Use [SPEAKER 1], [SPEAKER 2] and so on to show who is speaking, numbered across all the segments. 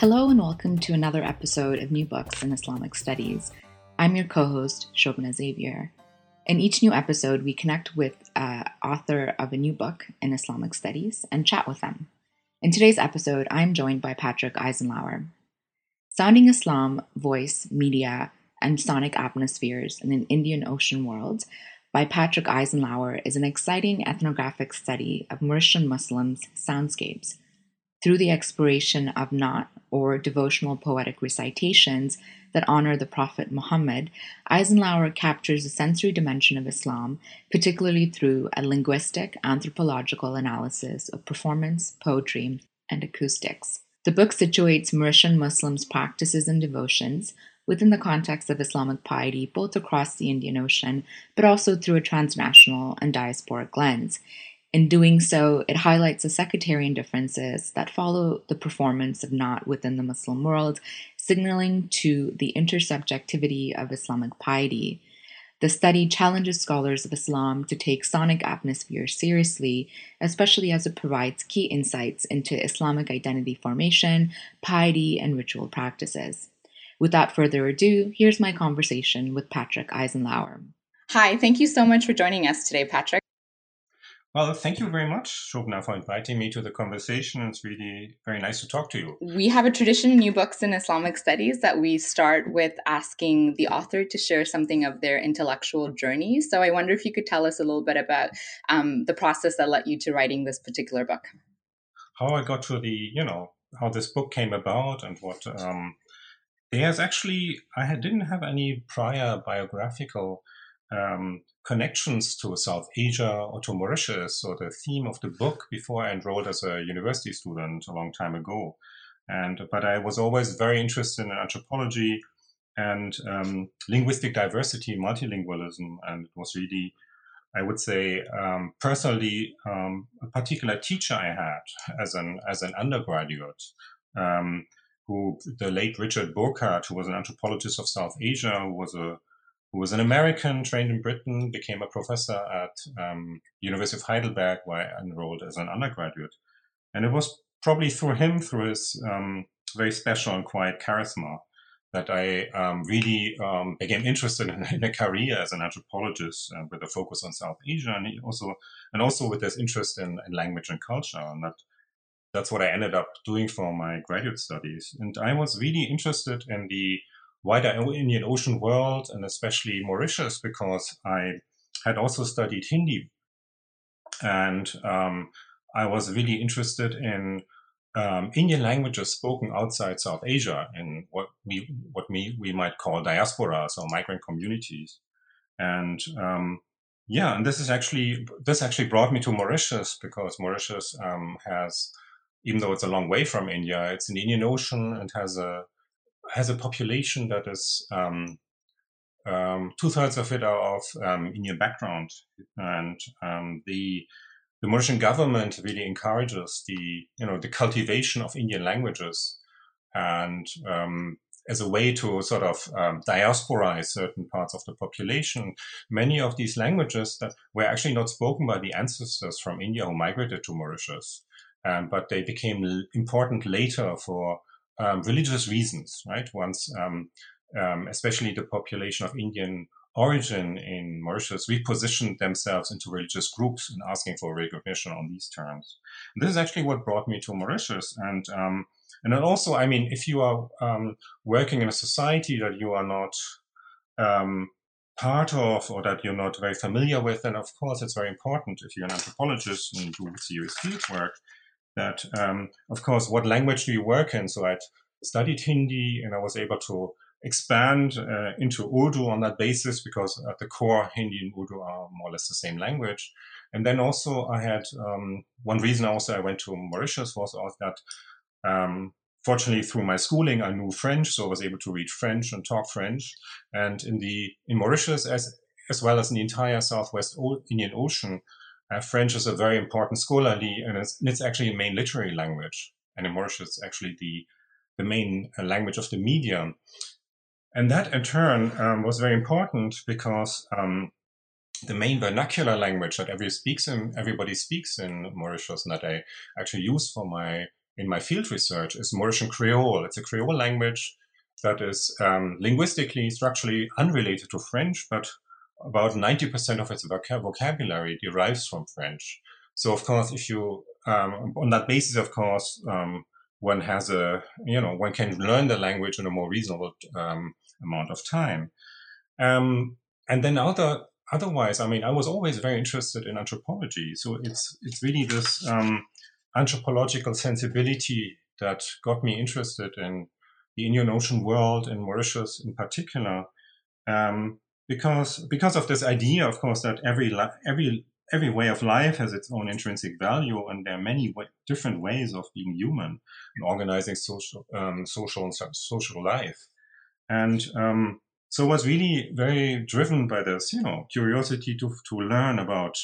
[SPEAKER 1] Hello and welcome to another episode of New Books in Islamic Studies. I'm your co host, Shobhana Xavier. In each new episode, we connect with an author of a new book in Islamic Studies and chat with them. In today's episode, I'm joined by Patrick Eisenlohr. Sounding Islam, Voice, Media, and Sonic Atmospheres in an Indian Ocean World by Patrick Eisenlohr is an exciting ethnographic study of Mauritian Muslims' soundscapes through the exploration of naat or devotional poetic recitations that honor the Prophet Muhammad, Eisenlohr captures the sensory dimension of Islam, particularly through a linguistic, anthropological analysis of performance, poetry, and acoustics. The book situates Mauritian Muslims' practices and devotions within the context of Islamic piety, both across the Indian Ocean, but also through a transnational and diasporic lens. In doing so, it highlights the sectarian differences that follow the performance of naat within the Muslim world, signaling to the intersubjectivity of Islamic piety. The study challenges scholars of Islam to take sonic atmosphere seriously, especially as it provides key insights into Islamic identity formation, piety, and ritual practices. Without further ado, here's my conversation with Patrick Eisenlohr. Hi, thank you so much for joining us today, Patrick.
[SPEAKER 2] Well, thank you very much, Shobhana, for inviting me to the conversation. It's really very nice to talk to you.
[SPEAKER 1] We have a tradition in New Books in Islamic Studies that we start with asking the author to share something of their intellectual journey. So I wonder if you could tell us a little bit about um, the process that led you to writing this particular book.
[SPEAKER 2] How I got to the, you know, how this book came about and what. Um, there's actually, I didn't have any prior biographical um, connections to South Asia or to Mauritius or the theme of the book before I enrolled as a university student a long time ago. And but I was always very interested in anthropology and um, linguistic diversity, multilingualism, and it was really, I would say, um, personally, um, a particular teacher I had as an as an undergraduate. Um, who the late Richard Burghart, who was an anthropologist of South Asia, who was a who was an American trained in Britain, became a professor at um, University of Heidelberg, where I enrolled as an undergraduate. And it was probably through him, through his um, very special and quiet charisma, that I um, really um, became interested in, in, a career as an anthropologist uh, with a focus on South Asia, and also and also with this interest in, in language and culture, and that that's what I ended up doing for my graduate studies. And I was really interested in the wider Indian Ocean world and especially Mauritius because I had also studied Hindi. And um, I was really interested in um, Indian languages spoken outside South Asia in what we what we, we might call diasporas or migrant communities. And um, yeah, and this is actually this actually brought me to Mauritius because Mauritius um, has, even though it's a long way from India, it's in the Indian Ocean and has a has a population that is um, um, two thirds of it are of um, Indian background, and um, the the Mauritian government really encourages the you know the cultivation of Indian languages, and um, as a way to sort of um, diasporize certain parts of the population, many of these languages that were actually not spoken by the ancestors from India who migrated to Mauritius, um, but they became important later for um, religious reasons, right? Once, um, um, especially the population of Indian origin in Mauritius repositioned themselves into religious groups and asking for recognition on these terms. And this is actually what brought me to Mauritius. And um, and then also, I mean, if you are um, working in a society that you are not um, part of or that you're not very familiar with, then of course it's very important if you're an anthropologist and do serious field work that, um, of course, what language do you work in? So I studied Hindi and I was able to expand uh, into Urdu on that basis because at the core, Hindi and Urdu are more or less the same language. And then also I had um, one reason also I went to Mauritius was that um, fortunately through my schooling I knew French, so I was able to read French and talk French. And in the in Mauritius as as well as in the entire Southwest Indian Ocean, uh, French is a very important scholarly, and it's, it's, actually a main literary language. And in Mauritius, it's actually the, the main uh, language of the media. And that in turn um, was very important because um, the main vernacular language that every speaks in, everybody speaks in Mauritius and that I actually use for my in my field research is Mauritian Creole. It's a Creole language that is um, linguistically, structurally unrelated to French, but about 90% of its vocabulary derives from French. So, of course, if you, um, on that basis, of course, um, one has a, you know, one can learn the language in a more reasonable um, amount of time. Um, and then other, otherwise, I mean, I was always very interested in anthropology. So it's, it's really this um, anthropological sensibility that got me interested in the Indian Ocean world and Mauritius in particular. Um, because because of this idea, of course, that every every every way of life has its own intrinsic value, and there are many different ways of being human and organizing social um, social and social life. And um, so, was really very driven by this, you know, curiosity to to learn about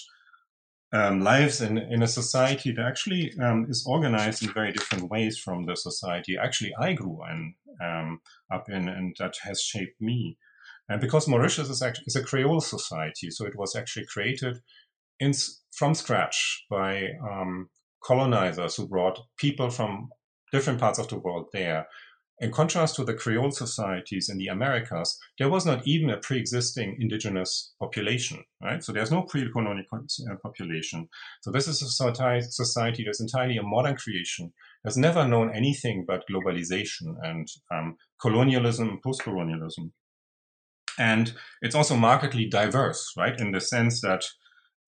[SPEAKER 2] um, lives in, in a society that actually um, is organized in very different ways from the society actually I grew in um, up in, and that has shaped me. And because Mauritius is actually is a Creole society, so it was actually created in, from scratch by um, colonizers who brought people from different parts of the world there. In contrast to the Creole societies in the Americas, there was not even a pre-existing indigenous population, right? So there's no pre-colonial uh, population. So this is a society that's entirely a modern creation, has never known anything but globalization and um, colonialism, post-colonialism. And it's also markedly diverse, right? In the sense that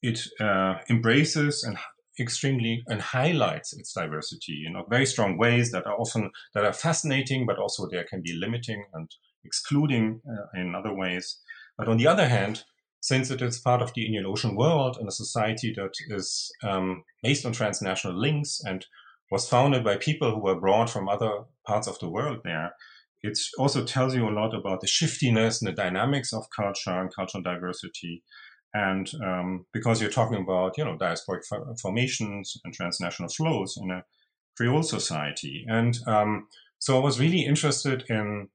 [SPEAKER 2] it uh, embraces and extremely and highlights its diversity in very strong ways that are often that are fascinating, but also there can be limiting and excluding uh, in other ways. But on the other hand, since it is part of the Indian Ocean world and a society that is um, based on transnational links and was founded by people who were brought from other parts of the world there, it also tells you a lot about the shiftiness and the dynamics of culture and cultural diversity. And um, because you're talking about, you know, diasporic formations and transnational flows in a Creole society. And um, so I was really interested in,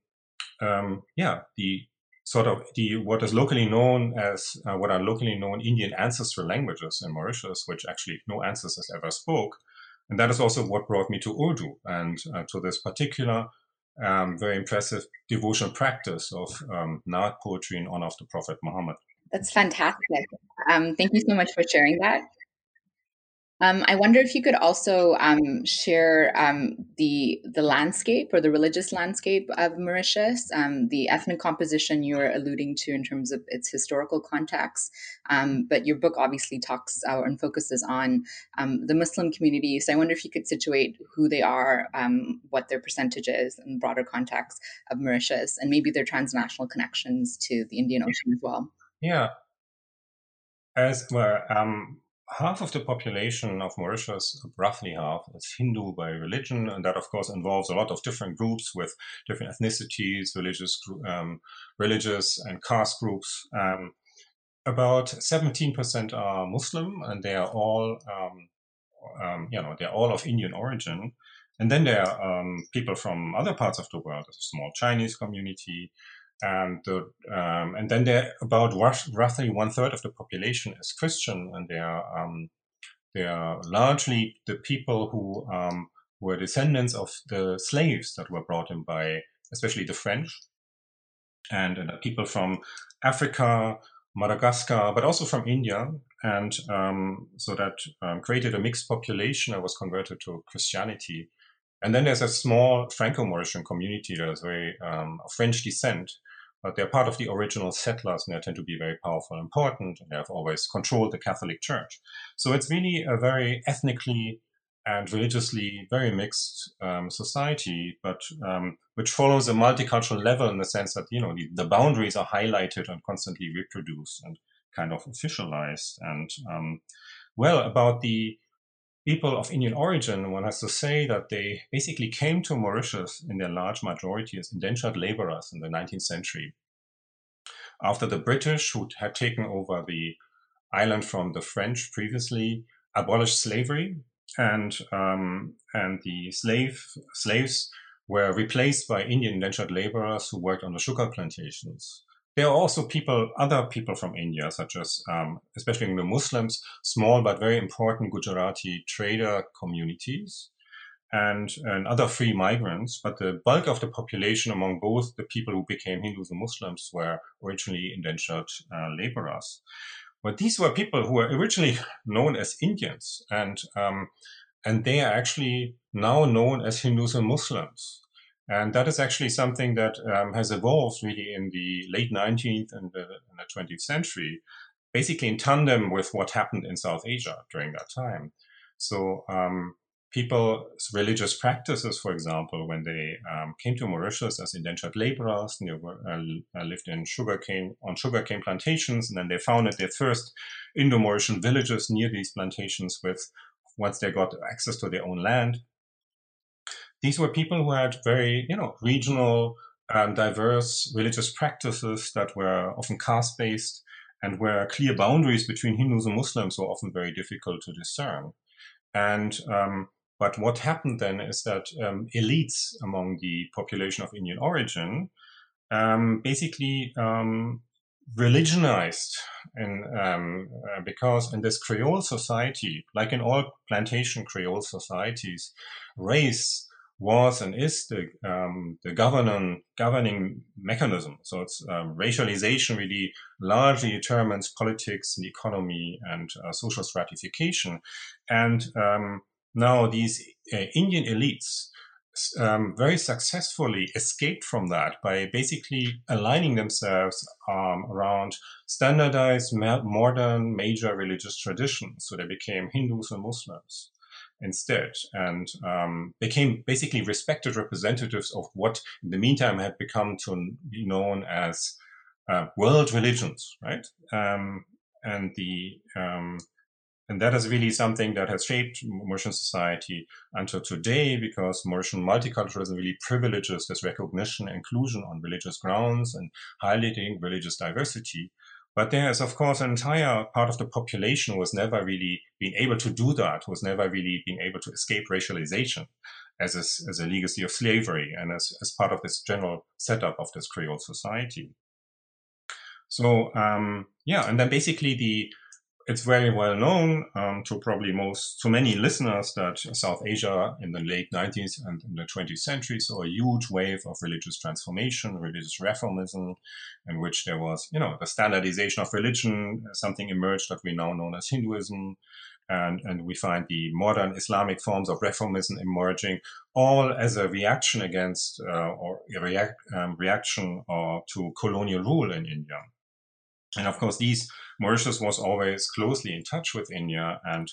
[SPEAKER 2] um, yeah, the sort of the what is locally known as uh, what are locally known Indian ancestral languages in Mauritius, which actually no ancestors ever spoke. And that is also what brought me to Urdu and uh, to this particular um, very impressive devotional practice of um, Naat poetry in honor of the Prophet Muhammad.
[SPEAKER 3] That's fantastic. Um, thank you so much for sharing that. Um, I wonder if you could also um, share um, the the landscape or the religious landscape of Mauritius, um, the ethnic composition you're alluding to in terms of its historical context. Um, but your book obviously talks uh, and focuses on um, the Muslim community. So I wonder if you could situate who they are, what their percentage is, in the broader context of Mauritius, and maybe their transnational connections to the Indian Ocean as well.
[SPEAKER 2] Yeah. As well, half of the population of Mauritius, roughly half, is Hindu by religion, and that of course involves a lot of different groups with different ethnicities, religious, um, religious and caste groups. Um, about 17% are Muslim, and they are all, um, um, you know, they're all of Indian origin. And then there are um, people from other parts of the world. A small Chinese community, and the, um, and then about roughly one third of the population is Christian, and they are um, they are largely the people who um, were descendants of the slaves that were brought in by especially the French and uh, people from Africa, Madagascar, but also from India, and um, so that um, created a mixed population that was converted to Christianity. And then there's a small Franco-Mauritian community that is very um, of French descent, but they're part of the original settlers and they tend to be very powerful and important. And they have always controlled the Catholic Church. So it's really a very ethnically and religiously very mixed um, society, but um, which follows a multicultural level in the sense that you know the, the, boundaries are highlighted and constantly reproduced and kind of officialized. And um, well, about the people of Indian origin, one has to say that they basically came to Mauritius in their large majority as indentured laborers in the 19th century. After the British, who had taken over the island from the French previously, abolished slavery, and um, and the slave slaves were replaced by Indian indentured laborers who worked on the sugar plantations. There are also people, other people from India, such as, um, especially the Muslims, small but very important Gujarati trader communities. and, and other free migrants, but the bulk of the population among both the people who became Hindus and Muslims were originally indentured uh, laborers. But these were people who were originally known as Indians, and um, and they are actually now known as Hindus and Muslims. And that is actually something that um, has evolved really in the late 19th and the, the 20th century, basically in tandem with what happened in South Asia during that time. So um, people's religious practices, for example, when they um, came to Mauritius as indentured laborers, and they were, uh, lived in sugarcane on sugarcane plantations, and then they founded their first Indo-Mauritian villages near these plantations. With once they got access to their own land, these were people who had very, you know, regional, um, diverse religious practices that were often caste-based, and where clear boundaries between Hindus and Muslims were often very difficult to discern. And um, but what happened then is that um, elites among the population of Indian origin um, basically um, religionized, and um, uh, because in this Creole society, like in all plantation Creole societies, race was and is the um, the governing governing mechanism. So it's um, racialization really largely determines politics and economy and uh, social stratification, and um, now these uh, Indian elites um, very successfully escaped from that by basically aligning themselves um, around standardized modern major religious traditions. So they became Hindus and Muslims instead and um, became basically respected representatives of what in the meantime had become to be known as uh, world religions, right? Um, and the um, and that is really something that has shaped Mauritian society until today because Mauritian multiculturalism really privileges this recognition inclusion on religious grounds and highlighting religious diversity. But there is, of course, an entire part of the population who was never really being able to do that, who was never really being able to escape racialization as a, as a legacy of slavery and as, as part of this general setup of this Creole society. So, um, yeah, and then basically the it's very well known um, to probably most to many listeners that South Asia in the late 19th and in the 20th century saw a huge wave of religious transformation, religious reformism, in which there was, you know, the standardization of religion, something emerged that we now know as Hinduism, and and we find the modern Islamic forms of reformism emerging, all as a reaction against uh, or a react, um, reaction uh, to colonial rule in India. And of course, these Mauritius was always closely in touch with India and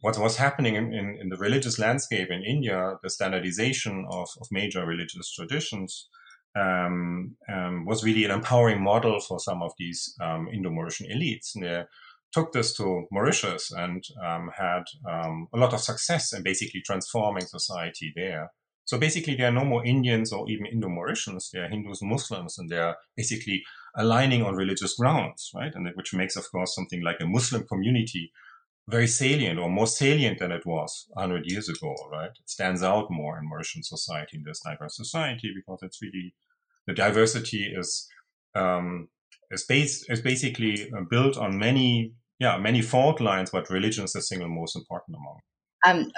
[SPEAKER 2] what was happening in, in, in, the religious landscape in India, the standardization of, of major religious traditions, um, um, was really an empowering model for some of these um, Indo-Mauritian elites. And they took this to Mauritius and um, had um, a lot of success in basically transforming society there. So basically, there are no more Indians or even Indo-Mauritians. There are Hindus Muslims, and they're basically aligning on religious grounds, right? And which makes, of course, something like a Muslim community very salient or more salient than it was 100 years ago, right? It stands out more in Mauritian society, in this diverse society, because it's really, the diversity is, um, is based, is basically uh, built on many, yeah, many fault lines, but religion is the single most important among.
[SPEAKER 3] Um,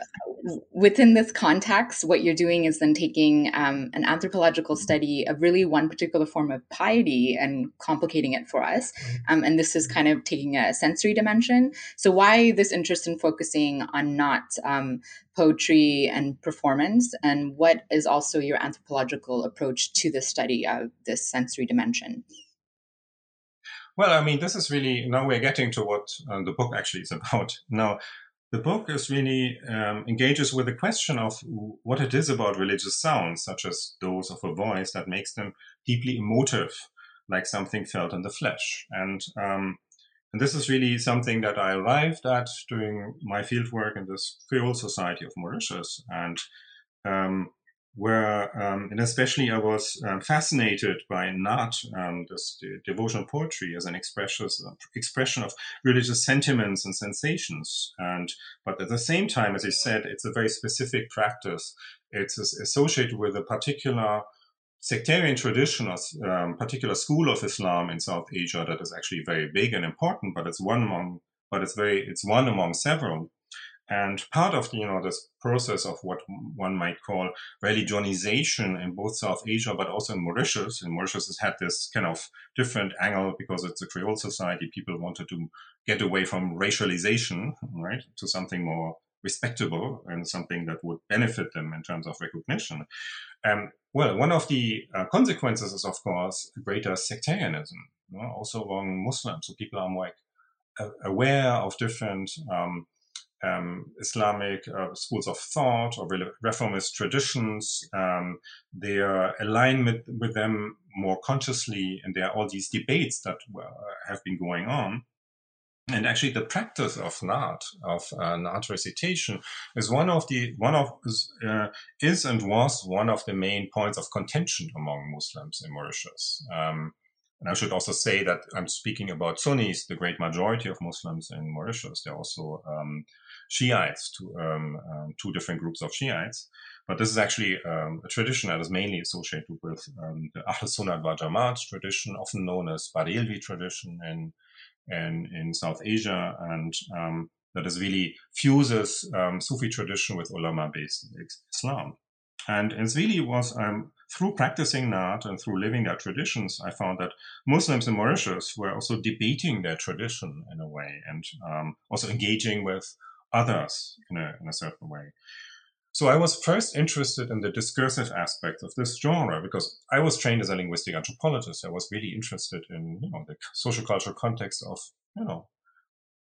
[SPEAKER 3] within this context, what you're doing is then taking um, an anthropological study of really one particular form of piety and complicating it for us. Mm-hmm. Um, and this is kind of taking a sensory dimension. So, why this interest in focusing on naat um, poetry and performance? And what is also your anthropological approach to the study of this sensory dimension?
[SPEAKER 2] Well, I mean, this is really now we're getting to what uh, the book actually is about. Now, the book is really um, engages with the question of what it is about religious sounds, such as those of a voice, that makes them deeply emotive, like something felt in the flesh. And um, and this is really something that I arrived at during my fieldwork in this Creole Society of Mauritius. And um, where, um, and especially I was um, fascinated by Naat, um, this the devotional poetry as an expression, expression of religious sentiments and sensations. And, but at the same time, as I said, it's a very specific practice. It's associated with a particular sectarian tradition, a um, particular school of Islam in South Asia that is actually very big and important, but it's one among, but it's very, it's one among several. And part of you know this process of what one might call religionization in both South Asia, but also in Mauritius. And Mauritius has had this kind of different angle because it's a Creole society. People wanted to get away from racialization, right, to something more respectable and something that would benefit them in terms of recognition. Um, well, one of the uh, consequences is, of course, greater sectarianism, you know, also among Muslims. So people are more aware of different um, um, Islamic uh, schools of thought or reformist traditions. Um, aligned with, with them more consciously, and there are all these debates that uh, have been going on. And actually, the practice of Naat, of uh, Naat recitation, is one of the one of uh, is and was one of the main points of contention among Muslims in Mauritius. Um, and I should also say that I'm speaking about Sunnis, the great majority of Muslims in Mauritius. They're also um, Shiites, two, um, um, two different groups of Shiites. But this is actually um, a tradition that is mainly associated with um, the Ahl Sunnat wal Jamaat tradition, often known as Barelvi tradition in, in, in South Asia, and um, that is really fuses um, Sufi tradition with ulama-based Islam. And it really was um, through practicing that and through living their traditions, I found that Muslims in Mauritius were also debating their tradition in a way and um, also engaging with others in a, in a certain way. So I was first interested in the discursive aspect of this genre because I was trained as a linguistic anthropologist. I was really interested in you know the social cultural context of you know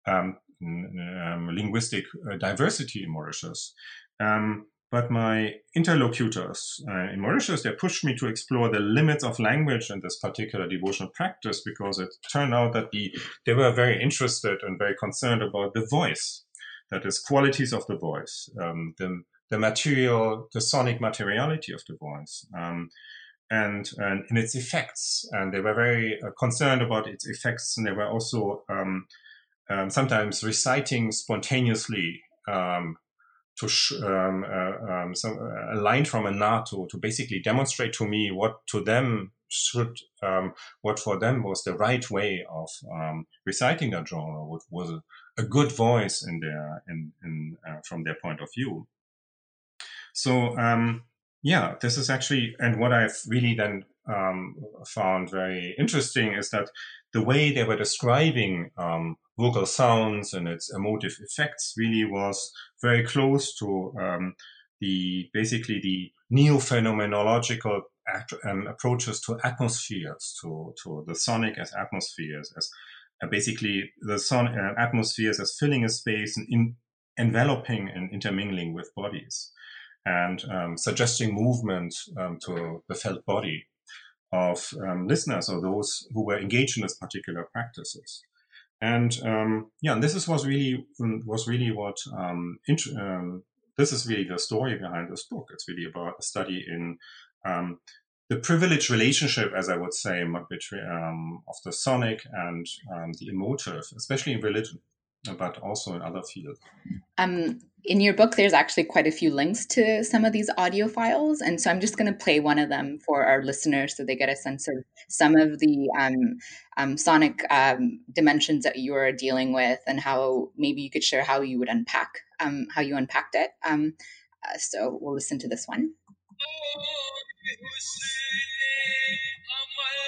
[SPEAKER 2] um, um, linguistic uh, diversity in Mauritius. Um, but my interlocutors uh, in Mauritius, they pushed me to explore the limits of language in this particular devotional practice because it turned out that the, they were very interested and very concerned about the voice that is qualities of the voice, um, the, the material, the sonic materiality of the voice, um, and, and, and its effects. And they were very uh, concerned about its effects, and they were also um, um sometimes reciting spontaneously um, to sh- um, uh, um, some, a line from a nato to basically demonstrate to me what to them should um, what for them was the right way of um, reciting that genre, what was a good voice in their in, in uh, from their point of view. So um, yeah, this is actually and what I've really then um, found very interesting is that the way they were describing um, vocal sounds and its emotive effects really was very close to um, the basically the neo-phenomenological um, approaches to atmospheres, to, to the sonic as atmospheres, as uh, basically the son uh, atmospheres as filling a space and in, enveloping and intermingling with bodies and um, suggesting movement um, to the felt body of um, listeners or those who were engaged in this particular practices. And um, yeah, and this is was really was really what um, int- um, this is really the story behind this book. It's really about a study in um, the privileged relationship, as I would say, between um, of the sonic and um, the emotive, especially in religion, but also in other fields.
[SPEAKER 3] Um, in your book, there's actually quite a few links to some of these audio files, and so I'm just going to play one of them for our listeners so they get a sense of some of the um, um, sonic um, dimensions that you are dealing with, and how maybe you could share how you would unpack how you unpacked it. Uh, so we'll listen to this one. Hussein Amal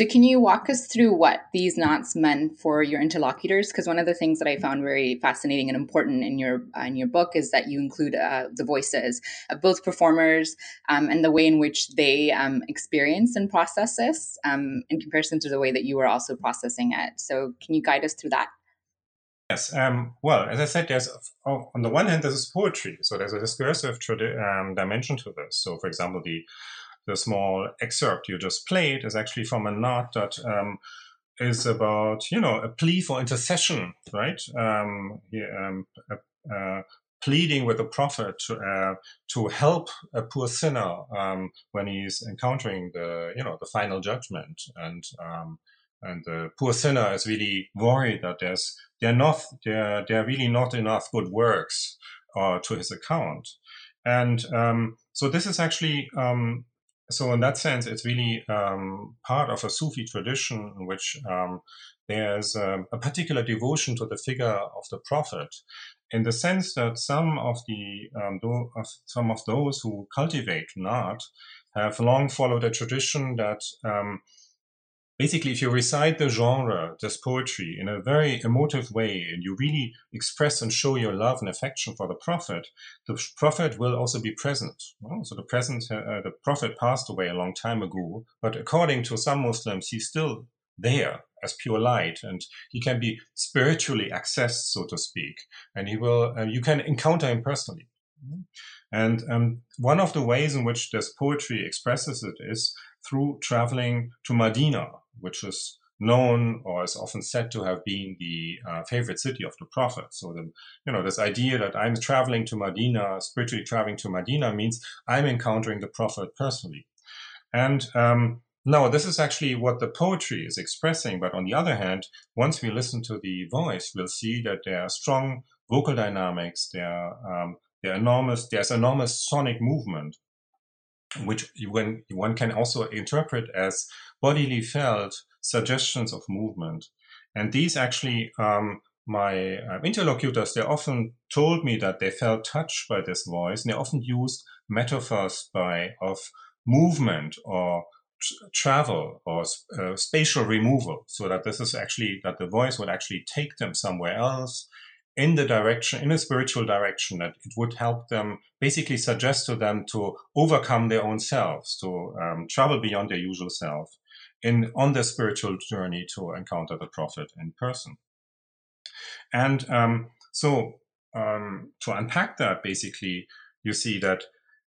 [SPEAKER 3] So, can you walk us through what these naats meant for your interlocutors? Because one of the things that I found very fascinating and important in your uh, in your book is that you include uh, the voices of both performers um, and the way in which they um, experience and process this um, in comparison to the way that you were also processing it. So, can you guide us through that?
[SPEAKER 2] Yes. Um, well, as I said, there's oh, on the one hand, there's poetry, so there's a discursive um, dimension to this. So, for example, the the small excerpt you just played is actually from a naat that um, is about, you know, a plea for intercession, right? Um, um, pleading with the prophet to, uh, to help a poor sinner um, when he's encountering the, you know, the final judgment. And, um, and the poor sinner is really worried that there's, there are not, there are really not enough good works uh, to his account. And um, so this is actually um, so in that sense, it's really um, part of a Sufi tradition in which um, there's um, a particular devotion to the figure of the prophet, in the sense that some of the um, do, of some of those who cultivate Naat have long followed a tradition that um, basically, if you recite the genre, this poetry, in a very emotive way, and you really express and show your love and affection for the prophet, the prophet will also be present. So the present, uh, the prophet passed away a long time ago, but according to some Muslims, he's still there as pure light, and he can be spiritually accessed, so to speak, and he will. Uh, you can encounter him personally. And um, one of the ways in which this poetry expresses it is through traveling to Medina, which is known or is often said to have been the uh, favorite city of the Prophet. So, the, you know, this idea that I'm traveling to Medina, spiritually traveling to Medina, means I'm encountering the Prophet personally. And um, no, this is actually what the poetry is expressing. But on the other hand, once we listen to the voice, we'll see that there are strong vocal dynamics. There are, um, there are enormous. There's enormous sonic movement, which when one can also interpret as bodily felt suggestions of movement. And these actually, um, my uh, interlocutors, they often told me that they felt touched by this voice, and they often used metaphors by of movement or travel or uh, spatial removal, so that this is actually that the voice would actually take them somewhere else in the direction, in a spiritual direction, that it would help them basically suggest to them to overcome their own selves, to um, travel beyond their usual self in on their spiritual journey to encounter the prophet in person. And um, so um, to unpack that, basically, you see that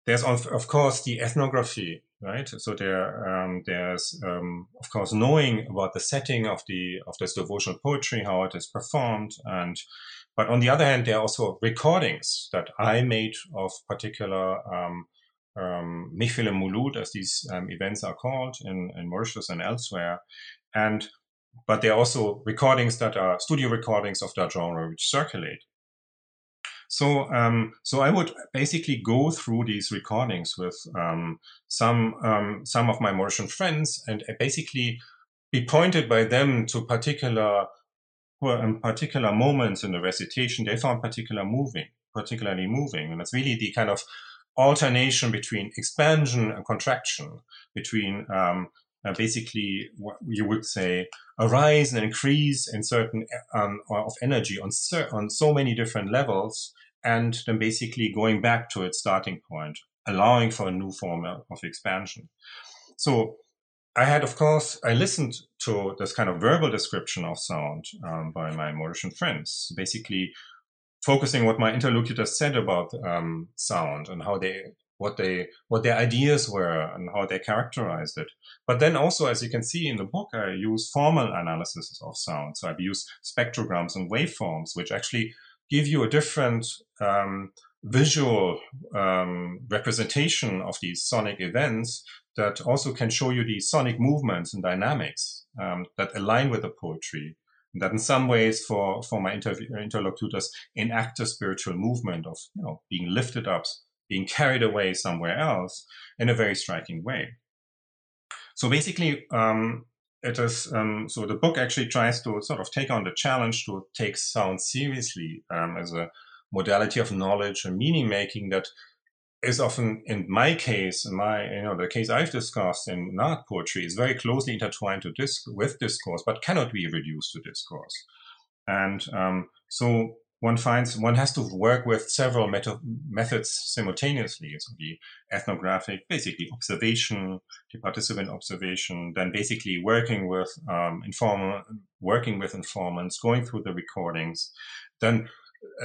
[SPEAKER 2] there's of, of course the ethnography, right? So there um, there's um, of course knowing about the setting of the of this devotional poetry, how it is performed, and but on the other hand, there are also recordings that I made of particular um, um, Mulud, as these um, events are called in, in Mauritius and elsewhere. And but there are also recordings that are studio recordings of that genre which circulate. So, um, so I would basically go through these recordings with um, some um, some of my Mauritian friends, and basically be pointed by them to particular particular moments in the recitation they found particular moving, particularly moving, and it's really the kind of alternation between expansion and contraction, between um, uh, basically what you would say a rise and increase in certain um, of energy on on so many different levels, and then basically going back to its starting point, allowing for a new form of expansion. So I had, of course, I listened to this kind of verbal description of sound um, by my Mauritian friends, basically focusing what my interlocutors said about um, sound and how they what they what their ideas were and how they characterized it. But then also, as you can see in the book, I use formal analysis of sound. So I've used spectrograms and waveforms, which actually give you a different um, visual um, representation of these sonic events that also can show you the sonic movements and dynamics um, that align with the poetry that in some ways for, for my inter- interlocutors enact a spiritual movement of you know being lifted up, being carried away somewhere else in a very striking way. So basically, um, it is um, so the book actually tries to sort of take on the challenge to take sound seriously um, as a modality of knowledge and meaning making that is often, in my case, in my you know the case I've discussed in Naat poetry, is very closely intertwined to disc- with discourse, but cannot be reduced to discourse. And um, so one finds one has to work with several methods simultaneously. So the ethnographic, basically observation, the participant observation, then basically working with um, informal, working with informants, going through the recordings, then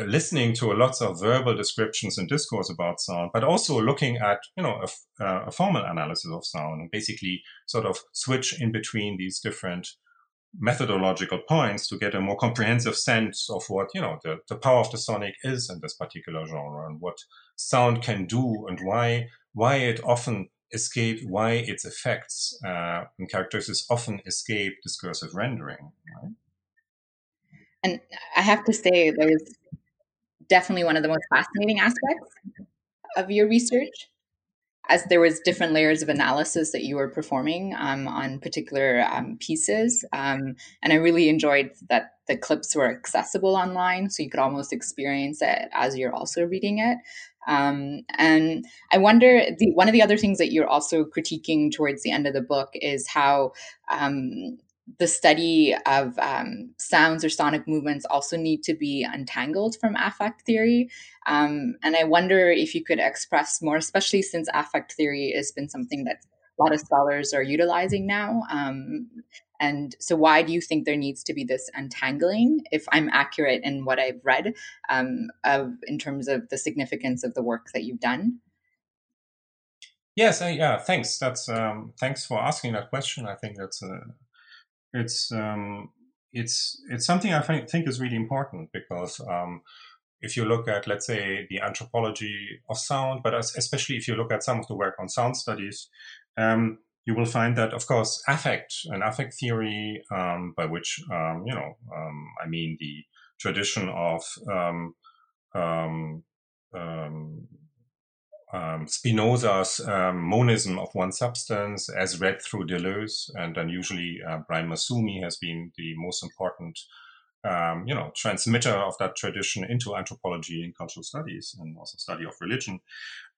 [SPEAKER 2] listening to lots of verbal descriptions and discourse about sound, but also looking at you know a, uh, a, formal analysis of sound and basically sort of switch in between these different methodological points to get a more comprehensive sense of what you know the, the power of the sonic is in this particular genre and what sound can do and why why it often escape why its effects uh, and characteristics often escape discursive rendering right?
[SPEAKER 3] And i have to say there's definitely one of the most fascinating aspects of your research as there was different layers of analysis that you were performing um, on particular um, pieces um, and i really enjoyed that the clips were accessible online so you could almost experience it as you're also reading it. Um, and i wonder the, one of the other things that you're also critiquing towards the end of the book is how um, the study of um, sounds or sonic movements also need to be untangled from affect theory. Um, and I wonder if you could express more, especially since affect theory has been something that a lot of scholars are utilizing now. Um, and so, why do you think there needs to be this untangling, if I'm accurate in what I've read, um, of in terms of the significance of the work that you've done?
[SPEAKER 2] Yes, uh, yeah. Thanks. That's um, thanks for asking that question. I think that's a it's um, it's it's something I think is really important because um, if you look at let's say the anthropology of sound, but especially if you look at some of the work on sound studies, um, you will find that of course affect and affect theory, um, by which um, you know um, I mean the tradition of um, Spinoza's um, monism of one substance as read through Deleuze, and then usually uh, Brian Massumi has been the most important, um, you know, transmitter of that tradition into anthropology and cultural studies and also study of religion.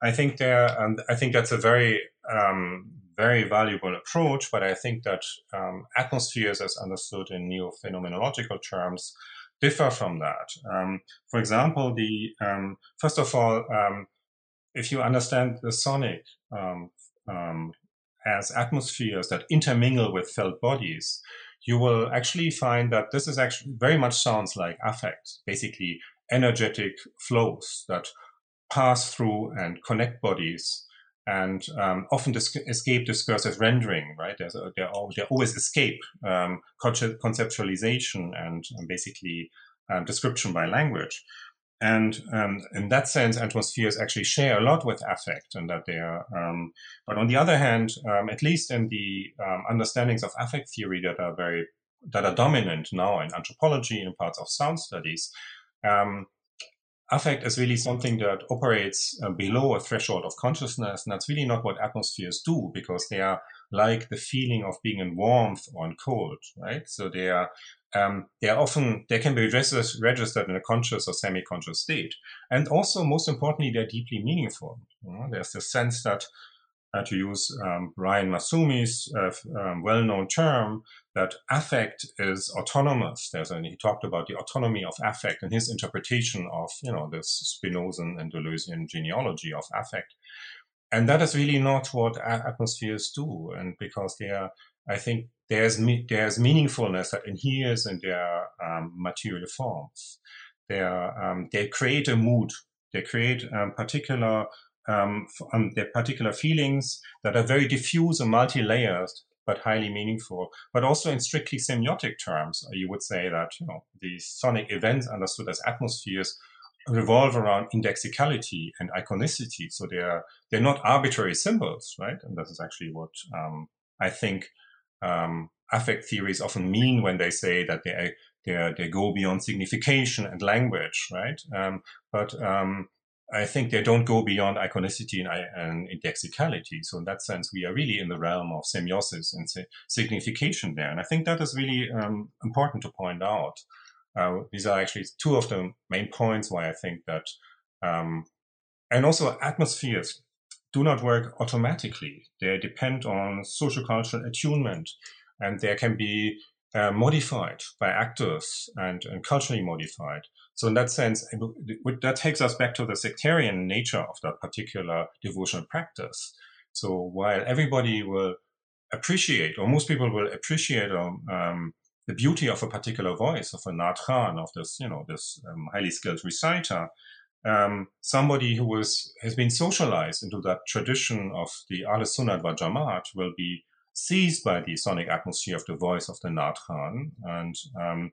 [SPEAKER 2] I think there, and I think that's a very, um, very valuable approach. But I think that um, atmospheres, as understood in neo-phenomenological terms, differ from that. Um, for example, the first of all if you understand the sonic um, um, as atmospheres that intermingle with felt bodies, you will actually find that this is actually very much sounds like affect, basically energetic flows that pass through and connect bodies and um, often dis- escape discursive rendering, right? There's a, they always escape um, conceptualization and um, basically um, description by language. And um, in that sense, atmospheres actually share a lot with affect, and that they are. Um, but on the other hand, um, at least in the um, understandings of affect theory that are very that are dominant now in anthropology and parts of sound studies, um, affect is really something that operates uh, below a threshold of consciousness, and that's really not what atmospheres do because they are like the feeling of being in warmth or in cold, right? So they are um, they are often they can be registered in a conscious or semi-conscious state, and also most importantly, they're deeply meaningful. You know, there's the sense that, uh, to use um, Brian Massumi's uh, um, well-known term, that affect is autonomous. There's a, he talked about the autonomy of affect and his interpretation of you know this Spinozan and Deleuzean genealogy of affect, and that is really not what atmospheres do, and because they are I think there's there's meaningfulness that inheres in their um, material forms. They um, they create a mood. They create um, particular um, um, their particular feelings that are very diffuse and multi-layered, but highly meaningful. But also in strictly semiotic terms, you would say that you know these sonic events understood as atmospheres revolve around indexicality and iconicity. So they're they're not arbitrary symbols, right? And this is actually what um, I think um, affect theories often mean when they say that they they, they go beyond signification and language, right? Um, but um, I think they don't go beyond iconicity and, and, indexicality. So in that sense, we are really in the realm of semiosis and signification there. And I think that is really um, important to point out. Uh, these are actually two of the main points why I think that, um, and also atmospheres do not work automatically. They depend on social cultural attunement and they can be uh, modified by actors and, and, culturally modified. So in that sense, that takes us back to the sectarian nature of that particular devotional practice. So while everybody will appreciate, or most people will appreciate um, um, the beauty of a particular voice, of a natran, of this, you know, this um, highly skilled reciter, um, somebody who was has been socialized into that tradition of the Ahl Sunnat wal Jamaat will be seized by the sonic atmosphere of the voice of the Natran. And um,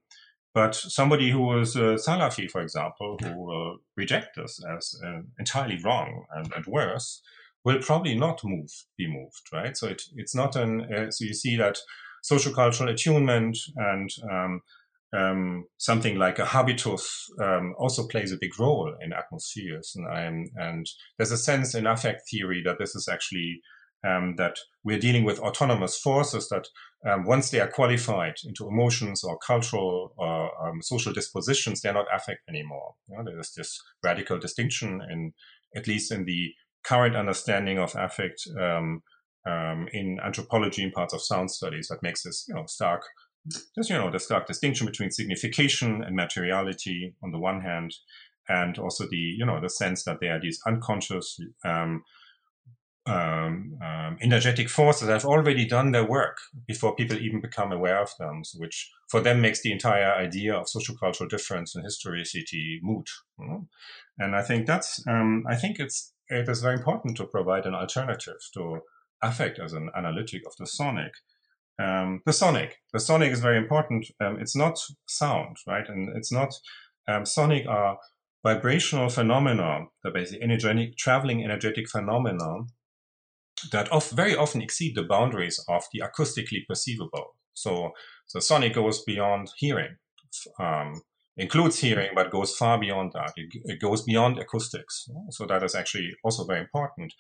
[SPEAKER 2] but somebody who was a Salafi, for example, who will reject this as uh, entirely wrong and, and, worse, will probably not move, be moved, right? So it, it's not an. Uh, so you see that social cultural attunement and um, um, something like a habitus um, also plays a big role in atmospheres. And, and, there's a sense in affect theory that this is actually um, that we're dealing with autonomous forces that um, once they are qualified into emotions or cultural or um, social dispositions, they're not affect anymore. You know, there's this radical distinction in, at least in the current understanding of affect um, in anthropology and parts of sound studies that makes this, you know, stark just you know the stark distinction between signification and materiality on the one hand, and also the you know the sense that there are these unconscious um, um, um, energetic forces have already done their work before people even become aware of them, which for them makes the entire idea of social cultural difference and historicity moot. You know? And I think that's um, I think it's it is very important to provide an alternative to affect as an analytic of the sonic um, the sonic. The sonic is very important. Um, it's not sound, right? And it's not um, sonic are vibrational phenomena, the basic energetic, traveling energetic phenomena that of, very often exceed the boundaries of the acoustically perceivable. So the sonic goes beyond hearing, um, includes hearing, but goes far beyond that. It, it goes beyond acoustics. So that is actually also very important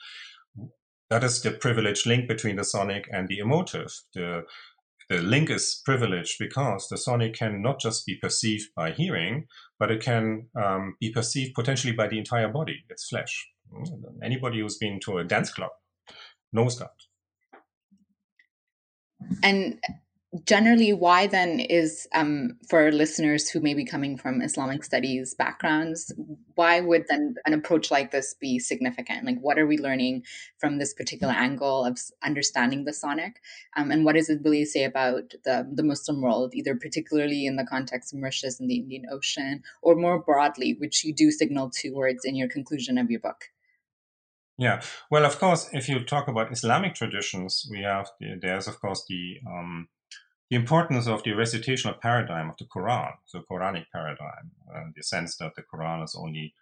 [SPEAKER 2] that is the privileged link between the sonic and the emotive. The, the link is privileged because the sonic can not just be perceived by hearing, but it can um, be perceived potentially by the entire body, its flesh. Anybody who's been to a dance club knows that.
[SPEAKER 3] And generally why then is um, for listeners who may be coming from islamic studies backgrounds why would then an approach like this be significant? Like what are we learning from this particular angle of understanding the sonic? Um, and what does it really say about the, the muslim world either particularly in the context of mauritius and the indian ocean or more broadly which you do signal towards in your conclusion of your book
[SPEAKER 2] yeah, well, of course, if you talk about Islamic traditions, we have the, there's of course the um, the importance of the recitational paradigm of the Quran, the Quranic paradigm, uh, the sense that the Quran is only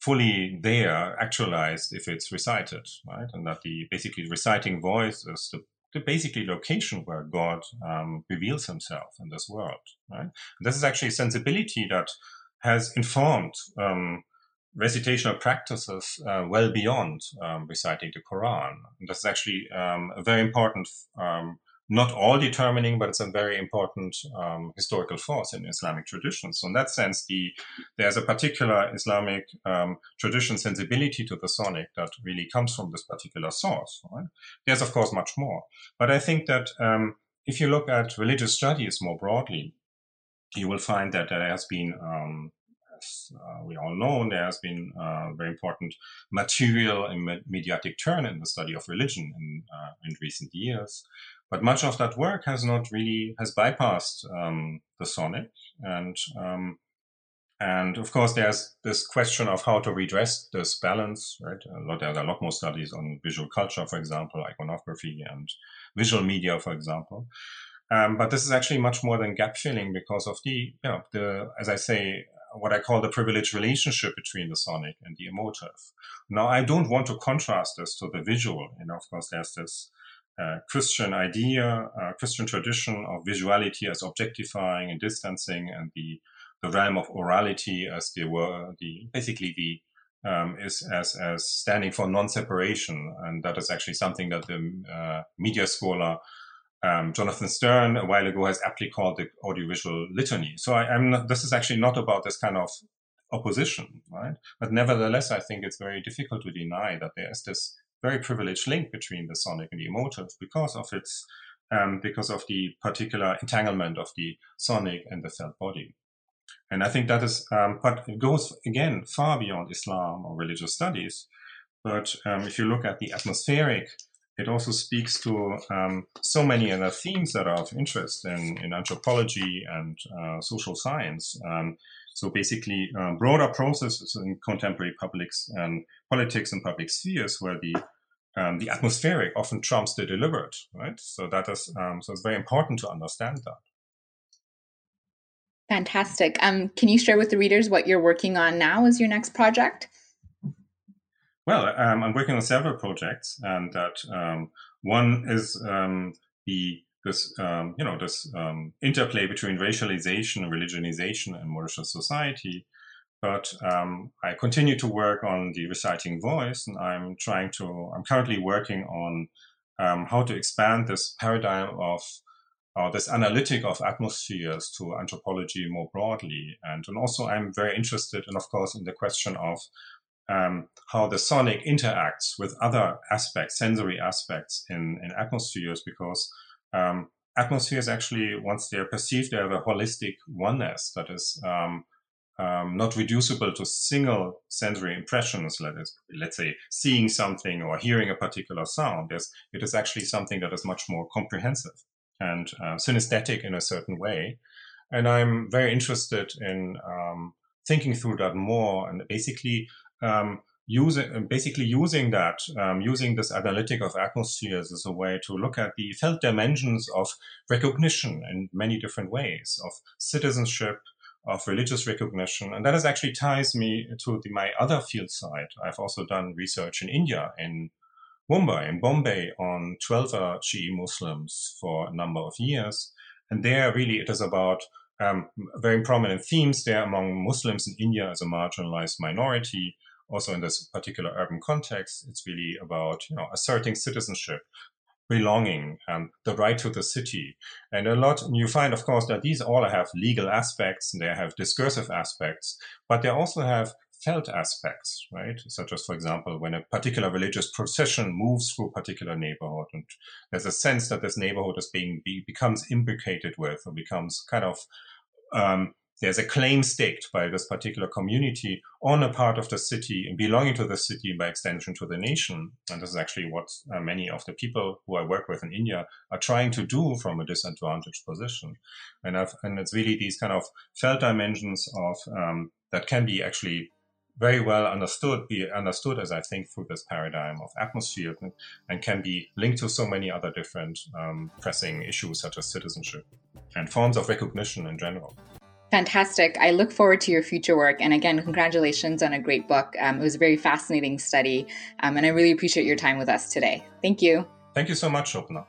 [SPEAKER 2] fully there, actualized if it's recited, right? And that the basically reciting voice is the, the basically location where God um, reveals himself in this world, right? And this is actually a sensibility that has informed um, recitational practices uh, well beyond um, reciting the Quran. And this is actually um, a very important um, not all determining, but it's a very important um, historical force in Islamic traditions. So in that sense, the there's a particular Islamic um, tradition sensibility to the sonic that really comes from this particular source. Right? There's of course much more, but I think that um, if you look at religious studies more broadly, you will find that there has been uh, we all know, there has been a uh, very important material and mediatic turn in the study of religion in, uh, in recent years. But much of that work has not really has bypassed um, the sonic, and um, and of course there's this question of how to redress this balance. Right, a lot, there are a lot more studies on visual culture, for example, iconography and visual media, for example. Um, but this is actually much more than gap filling because of the, you know, the, as I say, what I call the privileged relationship between the sonic and the emotive. Now, I don't want to contrast this to the visual. You know, of course, there's this uh, Christian idea, uh, Christian tradition of visuality as objectifying and distancing, and the the realm of orality as the were the basically the um, is as as standing for non-separation, and that is actually something that the uh, media scholar um, Jonathan Sterne a while ago has aptly called the audiovisual litany. So I, am not, this is actually not about this kind of opposition, right? But nevertheless, I think it's very difficult to deny that there is this very privileged link between the sonic and the emotive because of its um, because of the particular entanglement of the sonic and the felt body. And I think that is, um, but it goes again far beyond Islam or religious studies. But um, if you look at the atmospheric, it also speaks to um, so many other themes that are of interest in, in anthropology and uh, social science. Um, so basically, uh, broader processes in contemporary publics and politics and public spheres where the um, the atmospheric often trumps the deliberate, right? So that is um, so it's very important to understand that.
[SPEAKER 3] Fantastic. Um, can you share with the readers what you're working on now as your next project?
[SPEAKER 2] Well, um, I'm working on several projects, and that um, one is um, the this um, you know this um, interplay between racialization, religionization, and Mauritius society. But um, I continue to work on the reciting voice, and I'm trying to. I'm currently working on how to expand this paradigm of uh, this analytic of atmospheres to anthropology more broadly. And, and also, I'm very interested, in, of course, in the question of um, how the sonic interacts with other aspects, sensory aspects in, in atmospheres, because um, atmospheres actually, once they're perceived, they have a holistic oneness that is um, um, not reducible to single sensory impressions, let us, let's say seeing something or hearing a particular sound. It is actually something that is much more comprehensive and uh, synesthetic in a certain way. And I'm very interested in um, thinking through that more and basically um, using basically using that um, using this analytic of atmospheres as a way to look at the felt dimensions of recognition in many different ways of citizenship of religious recognition. And that is actually ties me to the, my other field side i've also done research in india in mumbai in bombay on 12 Shi'i muslims for a number of years. And there really it is about um, very prominent themes there among muslims in india as a marginalized minority also in this particular urban context, it's really about you know asserting citizenship, belonging, and the right to the city. And a lot And you find, of course, that these all have legal aspects and they have discursive aspects, but they also have felt aspects, right? Such as, for example, when a particular religious procession moves through a particular neighborhood, and there's a sense that this neighborhood is being be, becomes imbricated with, or becomes kind of um, there's a claim staked by this particular community on a part of the city and belonging to the city by extension to the nation. And this is actually what uh, many of the people who I work with in India are trying to do from a disadvantaged position. And, and it's really these kind of felt dimensions of um, that can be actually very well understood, be understood as I think through this paradigm of atmosphere and, and can be linked to so many other different um, pressing issues such as citizenship and forms of recognition in general.
[SPEAKER 3] Fantastic. I look forward to your future work. And again, congratulations on a great book. Um, it was a very fascinating study. Um, and I really appreciate your time with us today. Thank you.
[SPEAKER 2] Thank you so much, Shobhana.